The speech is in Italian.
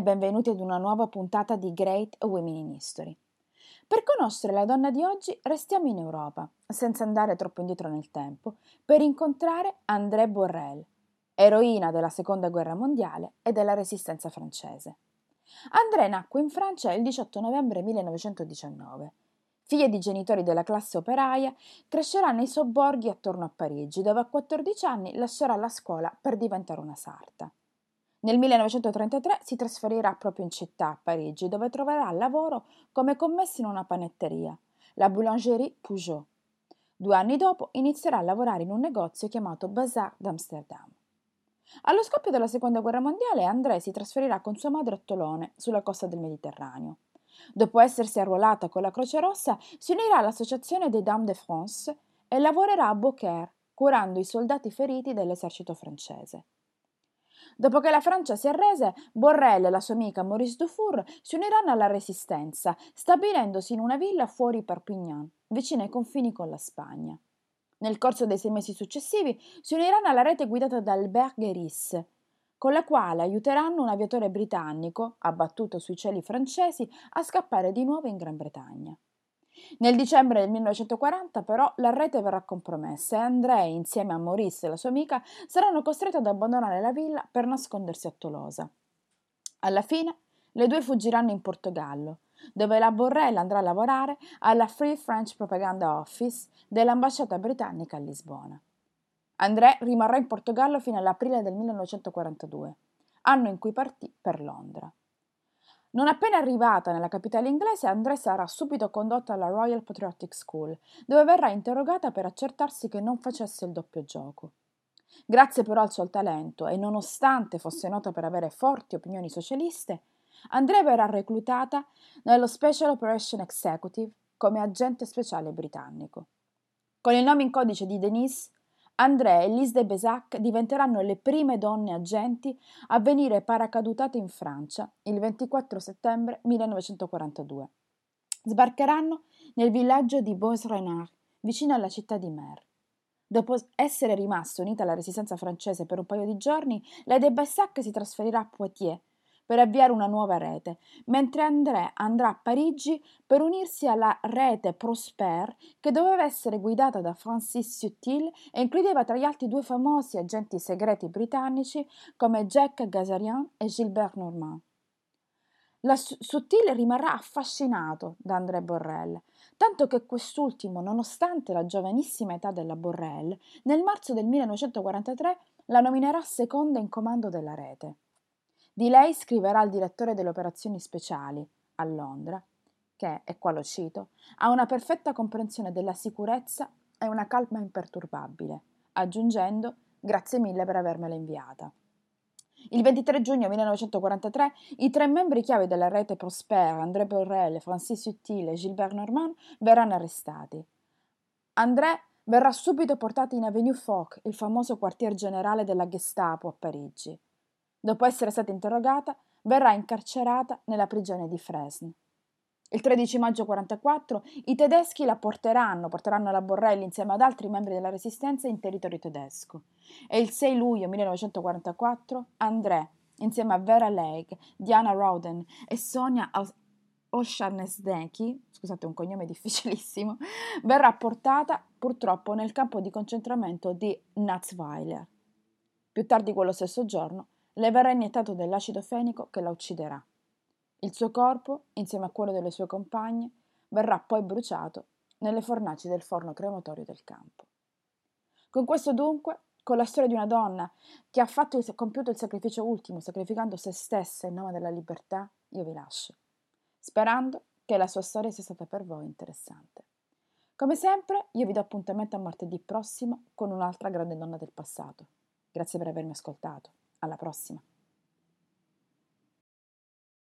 benvenuti ad una nuova puntata di Great Women in History. Per conoscere la donna di oggi restiamo in Europa, senza andare troppo indietro nel tempo, per incontrare André Borrell, eroina della Seconda Guerra Mondiale e della Resistenza francese. André nacque in Francia il 18 novembre 1919. Figlia di genitori della classe operaia, crescerà nei sobborghi attorno a Parigi, dove a 14 anni lascerà la scuola per diventare una sarta. Nel 1933 si trasferirà proprio in città, a Parigi, dove troverà lavoro come commessa in una panetteria, la Boulangerie Peugeot. Due anni dopo inizierà a lavorare in un negozio chiamato Bazar d'Amsterdam. Allo scoppio della Seconda Guerra Mondiale André si trasferirà con sua madre a Tolone, sulla costa del Mediterraneo. Dopo essersi arruolata con la Croce Rossa, si unirà all'Associazione des Dames de France e lavorerà a Beaucaire, curando i soldati feriti dell'esercito francese. Dopo che la Francia si arrese, Borrell e la sua amica Maurice Dufour si uniranno alla Resistenza, stabilendosi in una villa fuori Perpignan, vicino ai confini con la Spagna. Nel corso dei sei mesi successivi si uniranno alla rete guidata da Albert Gueris, con la quale aiuteranno un aviatore britannico, abbattuto sui cieli francesi, a scappare di nuovo in Gran Bretagna. Nel dicembre del 1940 però la rete verrà compromessa e André, insieme a Maurice e la sua amica, saranno costretti ad abbandonare la villa per nascondersi a Tolosa. Alla fine le due fuggiranno in Portogallo, dove la Borrell andrà a lavorare alla Free French Propaganda Office dell'ambasciata britannica a Lisbona. André rimarrà in Portogallo fino all'aprile del 1942, anno in cui partì per Londra. Non appena arrivata nella capitale inglese, André sarà subito condotta alla Royal Patriotic School, dove verrà interrogata per accertarsi che non facesse il doppio gioco. Grazie però al suo talento e nonostante fosse nota per avere forti opinioni socialiste, André verrà reclutata nello Special Operation Executive come agente speciale britannico. Con il nome in codice di Denise, André e Lise de Bézac diventeranno le prime donne agenti a venire paracadutate in Francia il 24 settembre 1942. Sbarcheranno nel villaggio di Beaux-Renard, vicino alla città di Mer. Dopo essere rimasta unita alla resistenza francese per un paio di giorni, la de Bassac si trasferirà a Poitiers per avviare una nuova rete, mentre André andrà a Parigi per unirsi alla rete Prosper che doveva essere guidata da Francis Sutil e includeva tra gli altri due famosi agenti segreti britannici come Jack Gazarian e Gilbert Normand. La Sutil rimarrà affascinato da André Borrell, tanto che quest'ultimo, nonostante la giovanissima età della Borrell, nel marzo del 1943 la nominerà seconda in comando della rete. Di lei scriverà il direttore delle operazioni speciali a Londra, che, e qua lo cito, ha una perfetta comprensione della sicurezza e una calma imperturbabile, aggiungendo grazie mille per avermela inviata. Il 23 giugno 1943 i tre membri chiave della rete Prosper, André Borrell, Francis Sutil e Gilbert Normand, verranno arrestati. André verrà subito portato in Avenue Foch, il famoso quartier generale della Gestapo a Parigi. Dopo essere stata interrogata, verrà incarcerata nella prigione di Fresne. Il 13 maggio 1944 i tedeschi la porteranno, porteranno la Borrelli insieme ad altri membri della resistenza in territorio tedesco. E il 6 luglio 1944 André, insieme a Vera Leigh, Diana Rowden e Sonia Osharnesdeki, scusate un cognome difficilissimo, verrà portata purtroppo nel campo di concentramento di Natzweiler. Più tardi quello stesso giorno le verrà iniettato dell'acido fenico che la ucciderà. Il suo corpo, insieme a quello delle sue compagne, verrà poi bruciato nelle fornaci del forno crematorio del campo. Con questo dunque, con la storia di una donna che ha il, compiuto il sacrificio ultimo, sacrificando se stessa in nome della libertà, io vi lascio, sperando che la sua storia sia stata per voi interessante. Come sempre, io vi do appuntamento a martedì prossimo con un'altra grande donna del passato. Grazie per avermi ascoltato. Alla prossima!